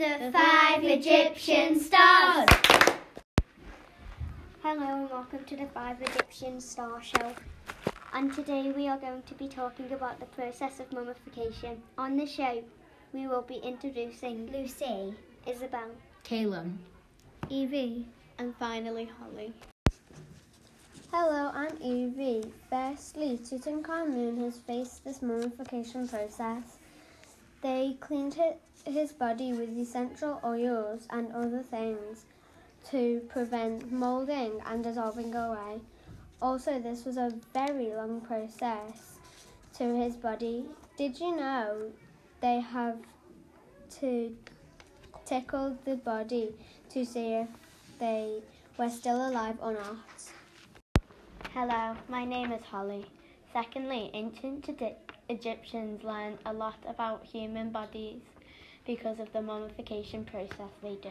The five Egyptian stars. Hello and welcome to the Five Egyptian Star Show. And today we are going to be talking about the process of mummification. On the show, we will be introducing Lucy. Isabel, Caelem. Evie, And finally, Hollie. Hello, I'm Evie. Firstly, Tutankhamun has faced this mummification process. They cleaned his body with essential oils and other things to prevent moulding and dissolving away. Also, this was a very long process to his body. Did you know they have to tickle the body to see if they were still alive or not? Hello, my name is Hollie. Secondly, ancient Egy- Egyptians learned a lot about human bodies because of the mummification process they do.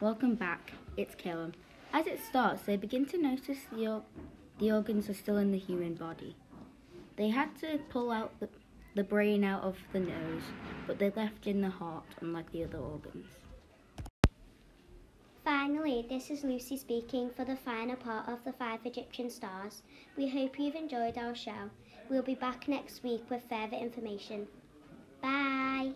Welcome back. It's Caelem. As it starts, they begin to notice the, or- the organs are still in the human body. They had to pull out the, the brain out of the nose, but they left in the heart, unlike the other organs. Finally, this is Lucy speaking for the final part of the Five Egyptian Stars. We hope you've enjoyed our show. We'll be back next week with further information. Bye!